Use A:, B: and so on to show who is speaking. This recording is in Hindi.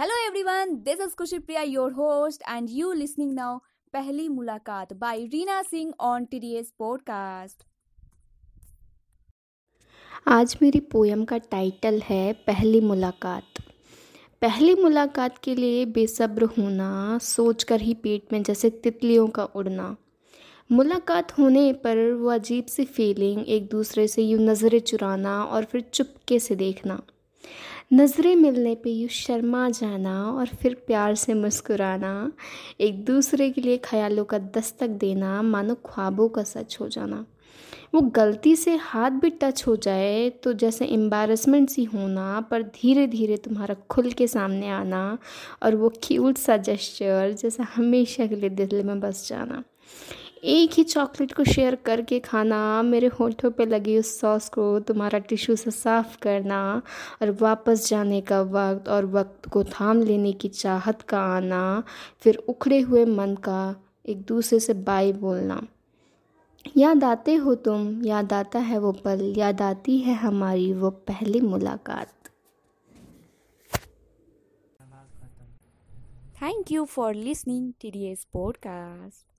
A: Hello everyone, this is Kushi Priya, your host, and you listening now Pehli Mulaqat by Reena Singh on TDS podcast.
B: आज मेरी पोयम का टाइटल है पहली मुलाकात। पहली मुलाकात के लिए बेसब्र होना सोचकर ही पेट में जैसे तितलियों का उड़ना। मुलाकात होने पर वो अजीब सी फीलिंग एक दूसरे से यूँ नज़रें चुराना और फिर चुपके से देखना। नज़रें मिलने पे यूँ शर्मा जाना और फिर प्यार से मुस्कुराना। एक दूसरे के लिए ख्यालों का दस्तक देना, मानो ख्वाबों का सच हो जाना। वो गलती से हाथ भी टच हो जाए तो जैसे एम्बारसमेंट सी होना, पर धीरे धीरे तुम्हारा खुल के सामने आना और वो क्यूट सा जेस्चर जैसे हमेशा के लिए दिल में बस जाना। एक ही चॉकलेट को शेयर करके खाना, मेरे होठों पे लगी उस सॉस को तुम्हारा टिश्यू से साफ़ करना और वापस जाने का वक्त और वक्त को थाम लेने की चाहत का आना, फिर उखड़े हुए मन का एक दूसरे से बाय बोलना याद आते हो तुम, याद आता है वो पल, याद आती है हमारी वो पहली मुलाकात
A: Thank you for listening TDS podcast.